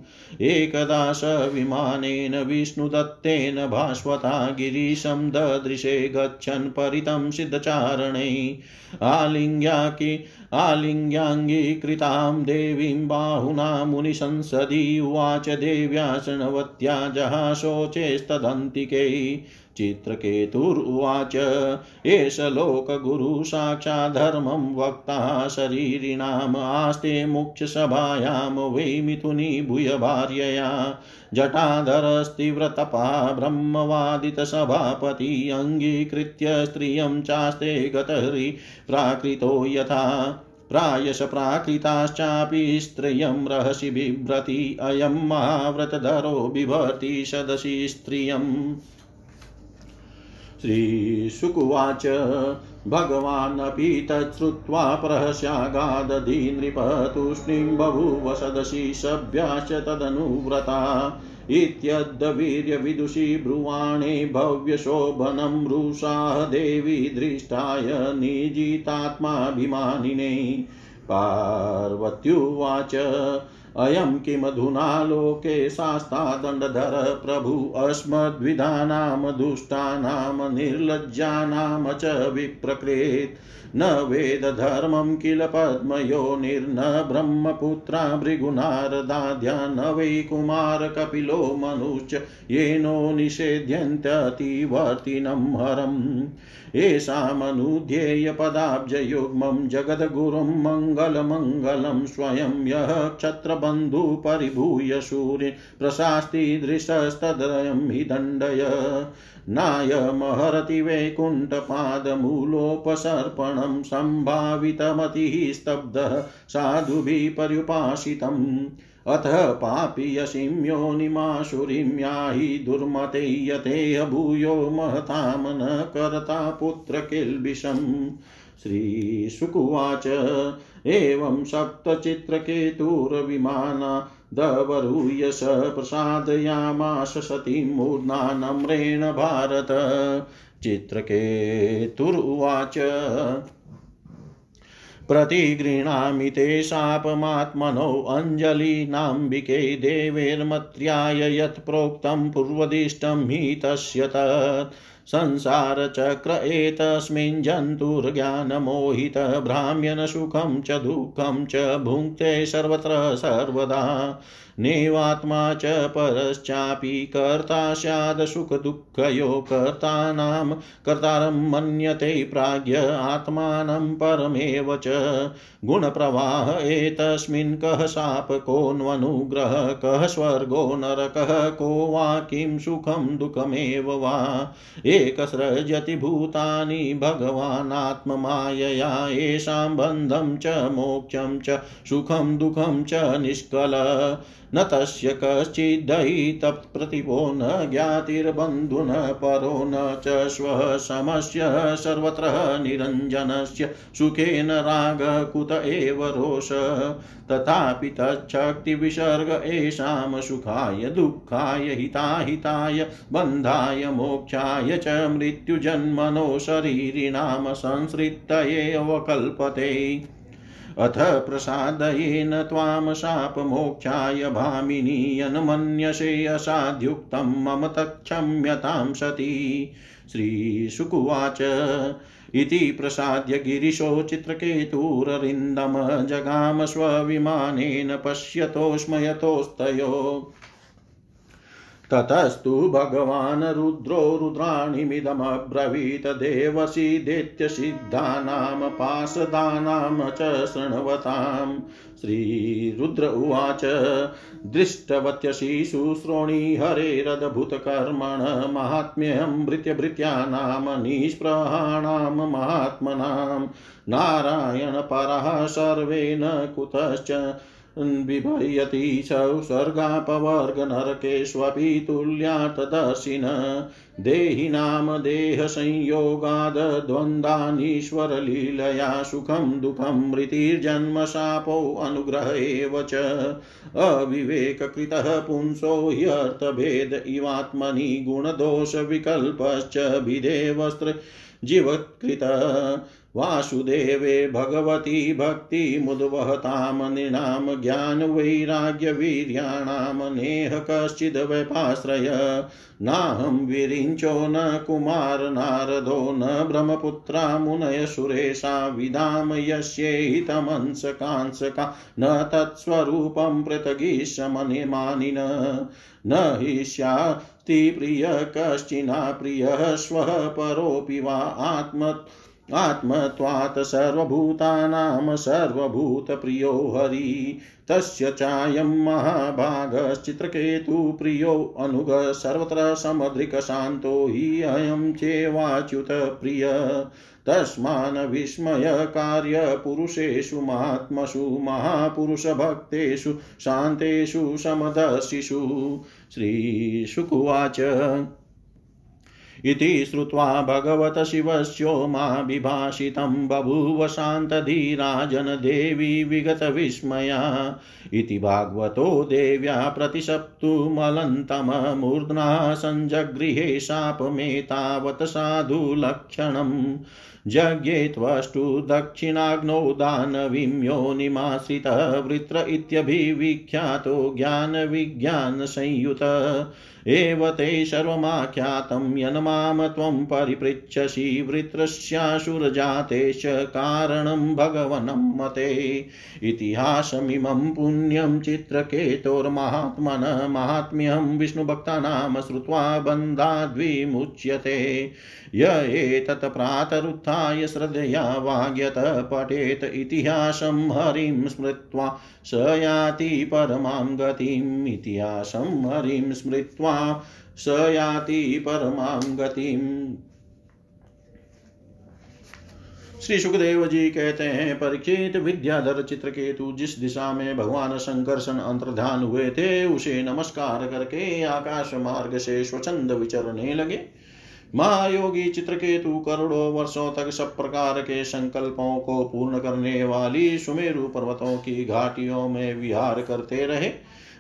एकदा स विमानेन विष्णुदत्तेन भास्वता गिरीशं ददृशे गच्छन् परितं सिद्धचारणै आलिङ्ग्याकि आलिङ्ग्याङ्गीकृतां देवीं बाहुना मुनिसंसदि उवाच देव्या शृण्वत्या जहाशोचेस्तदन्तिकै चित्रकेतुरुवाच। एष लोकगुरु साक्षाद्धर्मं वक्ता शरीरिणाम् आस्ते मुख्यसभायां वै मिथुनी भूय भार्यया। जटाधरस्तीव्रतपा ब्रह्मवादितसभापति अङ्गीकृत्य स्त्रियं चास्ते गतरि प्राकृतो यथा। प्रायश प्राकृताश्चापि स्त्रियं रहसि बिभ्रति अयं महाव्रतधरो बिभर्ति सदसि स्त्रियम्। श्रीशुकुवाच। भगवानपि तच्छ्रुत्वा प्रहस्यागादधि नृपतूष्णीं बभूव सदसि सभ्याश्च तदनुव्रता। इत्यद्वीर्यविदुषी ब्रुवाणे भव्यशोभनं रुषाः देवी दृष्टाय निजितात्माभिमानिने। पार्वत्युवाच। अयं किमधुना लोके शास्तादण्डधर प्रभु अस्मद्विधानां दुष्टानां निर्लज्जानां च विप्रकृत् न वेदधर्मं किल पद्मयोनिर्न ब्रह्मपुत्रा भृगुनारदाध्या न वै कुमारकपिलो मनुश्च येनो निषेध्यन्त्यतिवर्तिनं हरम्। येषामनुध्येयपदाब्जयुग्मं जगद्गुरुं मङ्गलमङ्गलं स्वयं यः क्षत्रबन्धु परिभूय सूर्य प्रशास्तिदृशस्तदयं हि दण्डय। नायमहरति वैकुण्ठपादमूलोपसर्पणं सम्भावितमतिः स्तब्धः साधुभिः पर्युपासितम्। अथ पापीयसीं योनिमाशुरीं याहि दुर्मते यतेह भूयो महतां न कर्ता पुत्रकिल्बिषम् श्रीशुकुवाच एवं सप्तचित्रकेतुर्विमाना दवरूय स प्रसादयामास सतीं मूर्धा नम्रेण भारत। चित्रकेतुरुवाच। प्रतिगृह्णामि ते शापमात्मनो अञ्जलीनाम्बिके देवैर्मत्र्याय यत् प्रोक्तं पूर्वदिष्टं हि तस्य तत्। संसारचक्र एतस्मिन् जन्तुर्ज्ञानमोहित भ्राम्यन सुखं च दुःखं च भुङ्क्ते सर्वत्र सर्वदा। नैवात्मा च परश्चापि कर्ता स्याद् सुखदुःखयो कर्तानां कर्तारं मन्यते प्राज्ञ आत्मानं परमेव च। गुणप्रवाह एतस्मिन् कः शापकोऽन्वनुग्रह कः स्वर्गो नरकः, को वा किं सुखं दुःखमेव वा। एकसृजति भूतानि भगवानात्ममायया येषां बन्धं च मोक्षं च सुखं दुःखं च निष्कल न तस्य कश्चिद्दयितप्रतिभो न ज्ञातिर्बन्धुन परो न च श्वः समस्य सर्वत्र निरञ्जनस्य सुखेन रागकुत एव रोष। तथापि तच्छक्तिविसर्ग एषां सुखाय, दुःखाय, हिताहिताय, बन्धाय, मोक्षाय च मृत्युजन्मनो शरीरिणां संसृत्तये अवकल्पते अथ प्रसादयेन त्वां शापमोक्षाय भामिनी यन्मन्यसे असाध्युक्तं मम तत्क्षम्यतां सती। श्रीशुकुवाच। इति प्रसाद्य गिरिशो चित्रकेतुररिन्दम जगाम स्वविमानेन पश्यतोस्मयतोस्तयो ततस्तु भगवान् रुद्रो रुद्राणिमिदमब्रवीत देवसी दैत्यसिद्धानां पाशदानां च शृण्वताम्। श्रीरुद्र उवाच दृष्टवत्यसि शुश्रोणि हरेरद्भुतकर्मण माहात्म्यं भृत्यभृत्यानां निष्प्रहाणां महात्मनां नारायणपरः सर्वेण कुतश्च बिभयति स्वर्गापवर्गनरकेष्वपि तुल्यातदर्शिन देहिनां देहसंयोगाद्वन्द्वानीश्वरलीलया सुखं दुःखं मृतिर्जन्मशापो अनुग्रह एव च। अविवेककृतः पुंसो ह्यर्थभेद इवात्मनि गुणदोषविकल्पश्च भिदेवस्त्र जीवत्कृत। वासुदेवे भगवती भक्तिमुद्वहतां नृणां ज्ञानवैराग्यवीर्याणां नेह कश्चिद्वैपाश्रय नाहं विरिञ्चो न कुमार नारदो न ब्रह्मपुत्रा मुनय सुरेशा विधाम यस्येहितमंसकांसका न तत्स्वरूपं पृथगीशमनिमानिन न हि स्यास्ति प्रिय कश्चिना प्रियः स्वः परोऽपि वा आत्म आत्मत्वात् सर्वभूतानां सर्वभूतप्रियो हरि। तस्य चायं महाभागश्चित्रकेतुप्रियो अनुग सर्वत्र समदृक्शान्तो हि अयं चेवाच्युतप्रिय तस्मान् विस्मयकार्यपुरुषेषु महात्मसु महापुरुषभक्तेषु, शान्तेषु, समदर्शिषु। श्रीशुकुवाच इति श्रुत्वा भगवत शिवस्योमाभिभाषितं बभूव शान्तधीराजन देवी विगतविस्मया इति भागवतो देव्या प्रतिशप्तुमलन्तममूर्ध्ना सञ्जगृहे शापमेतावत् साधुलक्षणम्। जज्ञे त्वष्टु दक्षिणाग्नौ दानवीं योनिमाश्रितः वृत्र इत्यभिविख्यातो ज्ञानविज्ञानसंयुत। एव ते सर्वमाख्यातं यन्मां त्वं परिपृच्छसि वृत्रस्यासुरजातेश्च कारणं भगवनं मते। इतिहासमिमं पुण्यं चित्रकेतोर्मात्मन माहात्म्यं विष्णुभक्तानां श्रुत्वा बन्धाद्विमुच्यते। य एतत् प्रातरुत्थाय श्रद्धया वाग्यत पठेत् इतिहासं हरिं स्मृत्वा स याति परमां गतिम् हरिं स्मृत्वा स याति परमां गतिम्। श्री सुखदेव जी कहते हैं, परीक्षित विद्याधर चित्रकेतु जिस दिशा में भगवान शंकरसन अंतर्धान हुए थे, उसे नमस्कार करके आकाश मार्ग से स्वचंद विचरने लगे। महायोगी चित्रकेतु करोड़ों वर्षों तक सब प्रकार के संकल्पों को पूर्ण करने वाली सुमेरु पर्वतों की घाटियों में विहार करते रहे।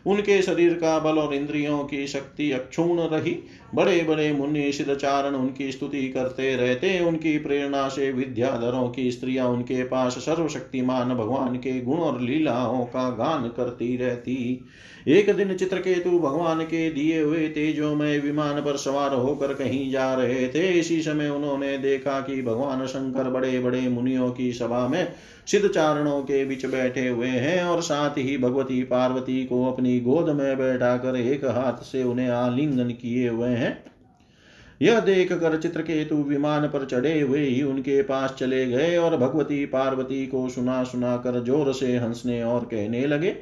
उनके शरीर का बल और इंद्रियों की शक्ति अक्षुण रही। बड़े बड़े मुनि सिद्धचारण उनकी स्तुति करते रहते। उनकी प्रेरणा से विद्याधरों की स्त्रियाँ उनके पास सर्वशक्तिमान भगवान के गुण और लीलाओं का गान करती रहती। एक दिन चित्रकेतु भगवान के दिए हुए तेजो में विमान पर सवार होकर कहीं जा रहे थे। इसी समय उन्होंने देखा कि भगवान शंकर बड़े बड़े मुनियों की सभा में सिद्ध चारणों के बीच बैठे हुए हैं और साथ ही भगवती पार्वती को अपनी गोद में बैठा कर एक हाथ से उन्हें आलिंगन किए हुए हैं। यह देख कर चित्रकेतु विमान पर चढ़े हुए ही उनके पास चले गए और भगवती पार्वती को सुना सुना कर ज़ोर से हंसने और कहने लगे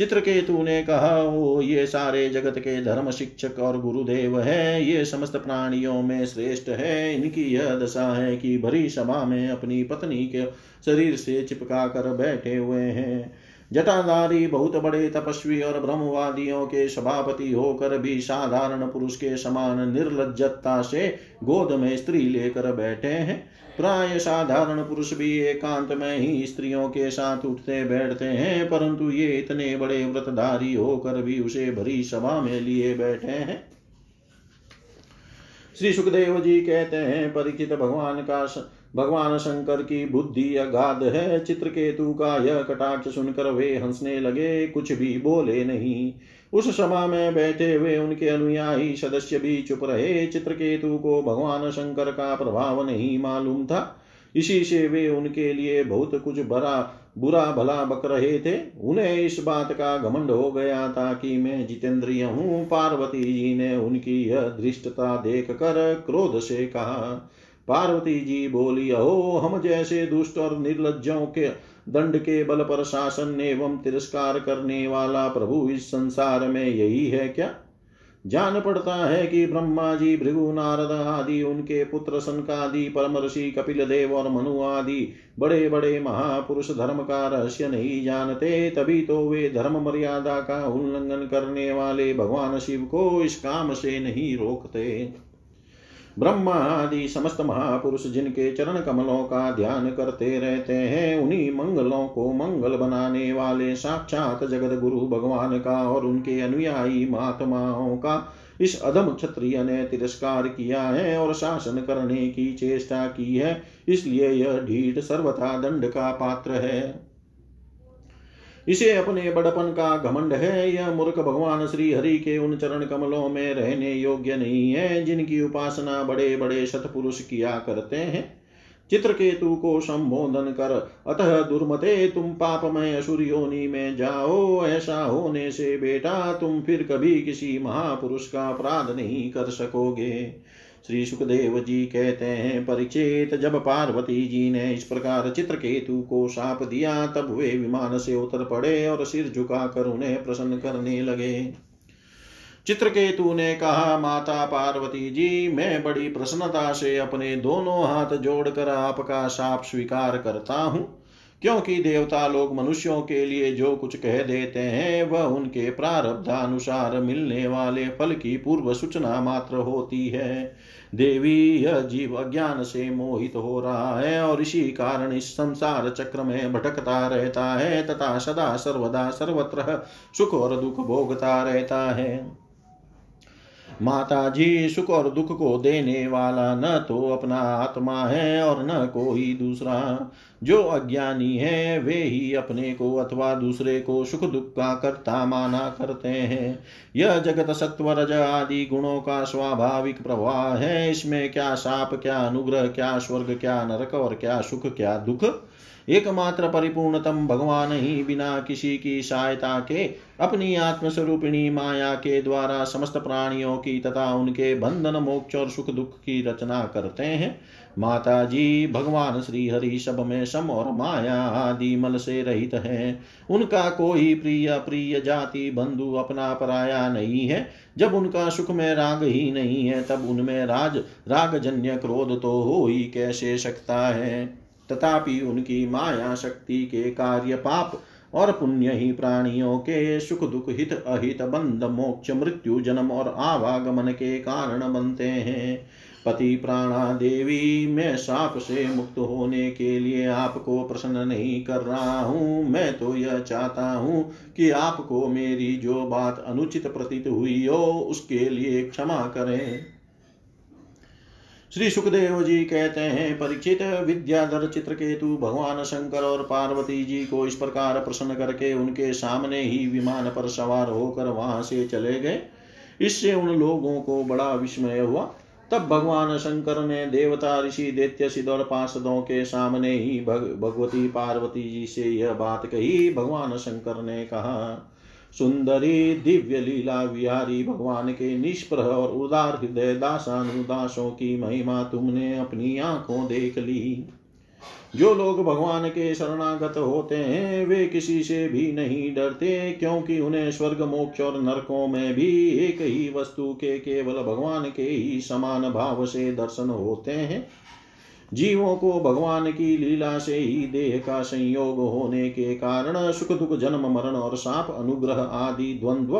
चित्रकेतु ने कहा वो ये सारे जगत के धर्म शिक्षक और गुरुदेव है। ये समस्त प्राणियों में श्रेष्ठ है। इनकी यह दशा है कि भरी सभा में अपनी पत्नी के शरीर से चिपका कर बैठे हुए हैं। जटाधारी बहुत बड़े तपस्वी और ब्रह्मवादियों के सभापति होकर भी साधारण पुरुष के समान निर्लजता से गोद में स्त्री लेकर बैठे हैं। प्राय साधारण पुरुष भी एकांत में ही स्त्रियों के साथ उठते बैठते हैं, परंतु ये इतने बड़े व्रतधारी होकर भी उसे भरी सभा में लिए बैठे हैं। श्री सुखदेव जी कहते हैं, परिचित भगवान का भगवान शंकर की बुद्धि अगाध है, चित्रकेतु का यह कटाक्ष सुनकर वे हंसने लगे, कुछ भी बोले नहीं। उस सभा में बैठे हुए उनके अनुयायी सदस्य भी चुप रहे, चित्रकेतु को भगवान शंकर का प्रभाव नहीं मालूम था। इसी से वे उनके लिए बहुत कुछ बड़ा बुरा भला बक रहे थे। उन्हें इस बात का घमंड हो गया था कि मैं जितेंद्रिय हूँ, पार्वती जी ने उनकी यह दृष्टता देख कर क्रोध से कहा पार्वती जी बोली, अहो, हम जैसे दुष्ट और निर्लजों के दंड के बल पर शासन एवं तिरस्कार करने वाला प्रभु इस संसार में यही है क्या? जान पड़ता है कि ब्रह्मा जी, भृगु नारद आदि, उनके पुत्र सनकादि परम ऋषि कपिल देव और मनु आदि बड़े बड़े महापुरुष धर्म का रहस्य नहीं जानते, तभी तो वे धर्म मर्यादा का उल्लंघन करने वाले भगवान शिव को इस काम से नहीं रोकते। ब्रह्मा आदि समस्त महापुरुष जिनके चरण कमलों का ध्यान करते रहते हैं, उन्हीं मंगलों को मंगल बनाने वाले साक्षात जगत गुरु भगवान का और उनके अनुयायी महात्माओं का इस अधम क्षत्रिय ने तिरस्कार किया है और शासन करने की चेष्टा की है, इसलिए यह ढीठ सर्वथा दंड का पात्र है। इसे अपने बड़पन का घमंड है, यह मूर्ख भगवान श्री हरि के उन चरण कमलों में रहने योग्य नहीं है, जिनकी उपासना बड़े बड़े सतपुरुष किया करते हैं। चित्रकेतु को संबोधन कर, अतः दुर्मते, तुम पापमय असुर योनि में जाओ, ऐसा होने से बेटा तुम फिर कभी किसी महापुरुष का अपराध नहीं कर सकोगे। श्री सुखदेव जी कहते हैं, परिचित जब पार्वती जी ने इस प्रकार चित्रकेतु को साप दिया, तब वे विमान से उतर पड़े और सिर झुकाकर उन्हें प्रसन्न करने लगे। चित्रकेतु ने कहा, माता पार्वती जी, मैं बड़ी प्रसन्नता से अपने दोनों हाथ जोड़कर आपका साप स्वीकार करता हूँ। क्योंकि देवता लोग मनुष्यों के लिए जो कुछ कह देते हैं, वह उनके प्रारब्धानुसार मिलने वाले फल की पूर्व सूचना मात्र होती है। देवी, यह जीव अज्ञान से मोहित हो रहा है और इसी कारण इस संसार चक्र में भटकता रहता है तथा सदा सर्वदा सर्वत्र सुख और दुख भोगता रहता है। माता जी सुख और दुख को देने वाला न तो अपना आत्मा है और न कोई दूसरा। जो अज्ञानी है, वे ही अपने को अथवा दूसरे को सुख दुख का कर्ता माना करते हैं। यह जगत सत्व रज आदि गुणों का स्वाभाविक प्रवाह है। इसमें क्या साप, क्या अनुग्रह, क्या स्वर्ग, क्या नरक और क्या सुख, क्या दुख? एकमात्र परिपूर्णतम भगवान ही बिना किसी की सहायता के, अपनी आत्मस्वरूपिणी माया के द्वारा समस्त प्राणियों की तथा उनके बंधन, मोक्ष और सुख दुख की रचना करते हैं। माता जी भगवान श्री हरि सब में सम और माया आदि मल से रहित है। उनका कोई प्रिय प्रिय जाति, बंधु अपना पराया नहीं है। जब उनका सुख में राग ही नहीं है, तब उनमें राज, रागजन्य क्रोध तो हो ही कैसे सकता है? तथापि उनकी माया शक्ति के कार्य पाप और पुण्य ही प्राणियों के सुख दुख हित अहित बंध मोक्ष मृत्यु जन्म और आवागमन के कारण बनते हैं। पति प्राणा देवी, मैं साप से मुक्त होने के लिए आपको प्रसन्न नहीं कर रहा हूँ। मैं तो यह चाहता हूँ कि आपको मेरी जो बात अनुचित प्रतीत हुई हो, उसके लिए क्षमा करें। श्री सुखदेव जी कहते हैं परीक्षित विद्याधर चित्रकेतु भगवान शंकर और पार्वती जी को इस प्रकार प्रसन्न करके उनके सामने ही विमान पर सवार होकर वहाँ से चले गए। इससे उन लोगों को बड़ा विस्मय हुआ। तब भगवान शंकर ने देवता ऋषि दैत्य सिद्ध और पार्षदों के सामने ही भग, भगवती पार्वती जी से यह बात कही। भगवान शंकर ने कहा सुंदरी दिव्य लीला विहारी भगवान के निष्प्रह और उदार हृदय दासानुदासों की महिमा तुमने अपनी आँखों देख ली। जो लोग भगवान के शरणागत होते हैं, वे किसी से भी नहीं डरते, क्योंकि उन्हें स्वर्ग, मोक्ष और नरकों में भी एक ही वस्तु के केवल भगवान के ही समान भाव से दर्शन होते हैं। जीवों को भगवान की लीला से ही देह का संयोग होने के कारण सुख दुख, जन्म, मरण और साप अनुग्रह आदि द्वंद्व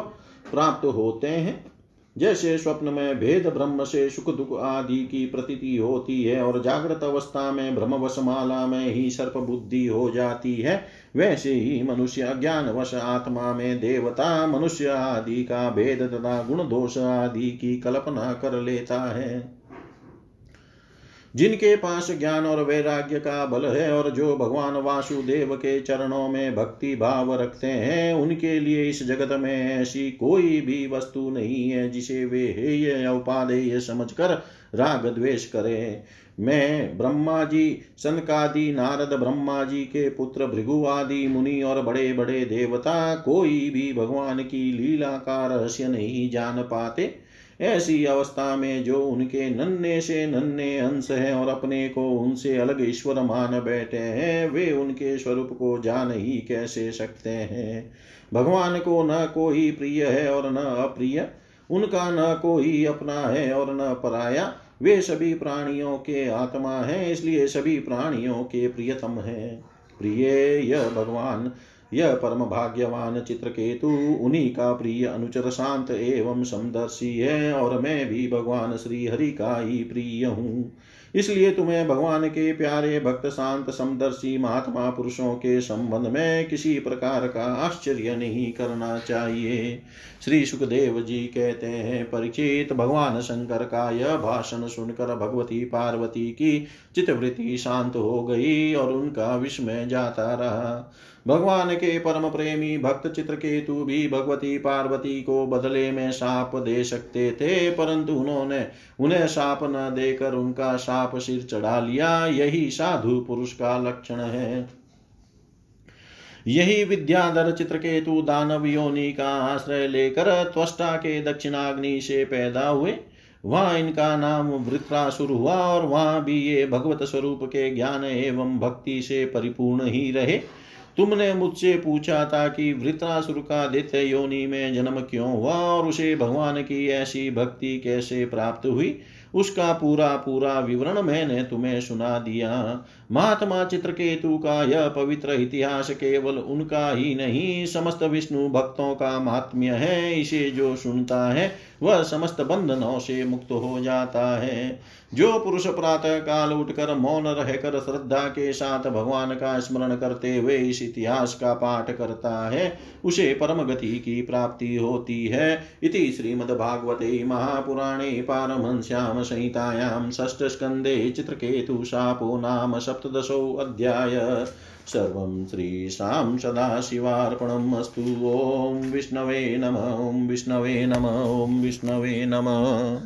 प्राप्त होते हैं। जैसे स्वप्न में भेद ब्रह्म से सुख दुख आदि की प्रतीति होती है और जागृत अवस्था में ब्रह्मवश माला में ही सर्प बुद्धि हो जाती है, वैसे ही मनुष्य ज्ञान वश आत्मा में देवता, मनुष्य आदि का भेद तथा गुण दोष आदि की कल्पना कर लेता है। जिनके पास ज्ञान और वैराग्य का बल है और जो भगवान वासुदेव के चरणों में भक्ति भाव रखते हैं, उनके लिए इस जगत में ऐसी कोई भी वस्तु नहीं है जिसे वे हेय उपादेय समझकर राग द्वेष करें। मैं ब्रह्मा जी, सनकादि नारद ब्रह्मा जी के पुत्र भृगु आदि मुनि और बड़े बड़े देवता कोई भी भगवान की लीला का रहस्य नहीं जान पाते। ऐसी अवस्था में जो उनके नन्हे से नन्हे अंश हैं और अपने को उनसे अलग ईश्वर मान बैठे हैं, वे उनके स्वरूप को जान ही कैसे सकते हैं? भगवान को न कोई प्रिय है और न अप्रिय, उनका न कोई अपना है और न पराया। वे सभी प्राणियों के आत्मा है, इसलिए सभी प्राणियों के प्रियतम है। प्रिय यह भगवान यह परम भाग्यवान चित्रकेतु उन्हीं का प्रिय अनुचर शांत एवं समदर्शी है, और मैं भी भगवान श्री हरि का ही प्रिय हूँ। इसलिए तुम्हें भगवान के प्यारे भक्त, शांत, समदर्शी महात्मा पुरुषों के संबंध में किसी प्रकार का आश्चर्य नहीं करना चाहिए। श्री सुखदेव जी कहते हैं, परिचित भगवान शंकर का यह भाषण सुनकर भगवती पार्वती की चितवृत्ति शांत हो गई और उनका विस्मय जाता रहा। भगवान के परम प्रेमी भक्त चित्रकेतु भी भगवती पार्वती को बदले में साप दे सकते थे, परंतु उन्होंने उन्हें साप न देकर उनका साप सिर चढ़ा लिया। यही साधु पुरुष का लक्षण है। यही विद्याधर चित्रकेतु दानव योनि का आश्रय लेकर त्वष्टा के दक्षिणाग्नि से पैदा हुए। वहाँ इनका नाम वृत्रासुर हुआ और वहाँ भी ये भगवत स्वरूप के ज्ञान एवं भक्ति से परिपूर्ण ही रहे। तुमने मुझसे पूछा था कि वृत्रासुर का दित्य योनि में जन्म क्यों हुआ और उसे भगवान की ऐसी भक्ति कैसे प्राप्त हुई? उसका पूरा पूरा विवरण मैंने तुम्हें सुना दिया। महात्मा चित्रकेतु का यह पवित्र इतिहास केवल उनका ही नहीं, समस्त विष्णु भक्तों का महात्म्य है, इसे जो सुनता है, वह समस्त बंधनों से मुक्त हो जाता है। जो पुरुष प्रातः काल उठकर मौन रहकर श्रद्धा के साथ भगवान का स्मरण करते हुए इस इतिहास का पाठ करता है, उसे परम गति की प्राप्ति होती है। इति श्रीमद्भागवते महापुराणे पारमश्याम संहितायां षष्ठस्कन्धे चित्रकेतु शापो नाम सप्तदशोऽध्याय सर्वं श्रीशां सदाशिवार्पणम् अस्तु। ॐ विष्णवे नम ॐ विष्णवे नम ॐ विष्णवे नमः।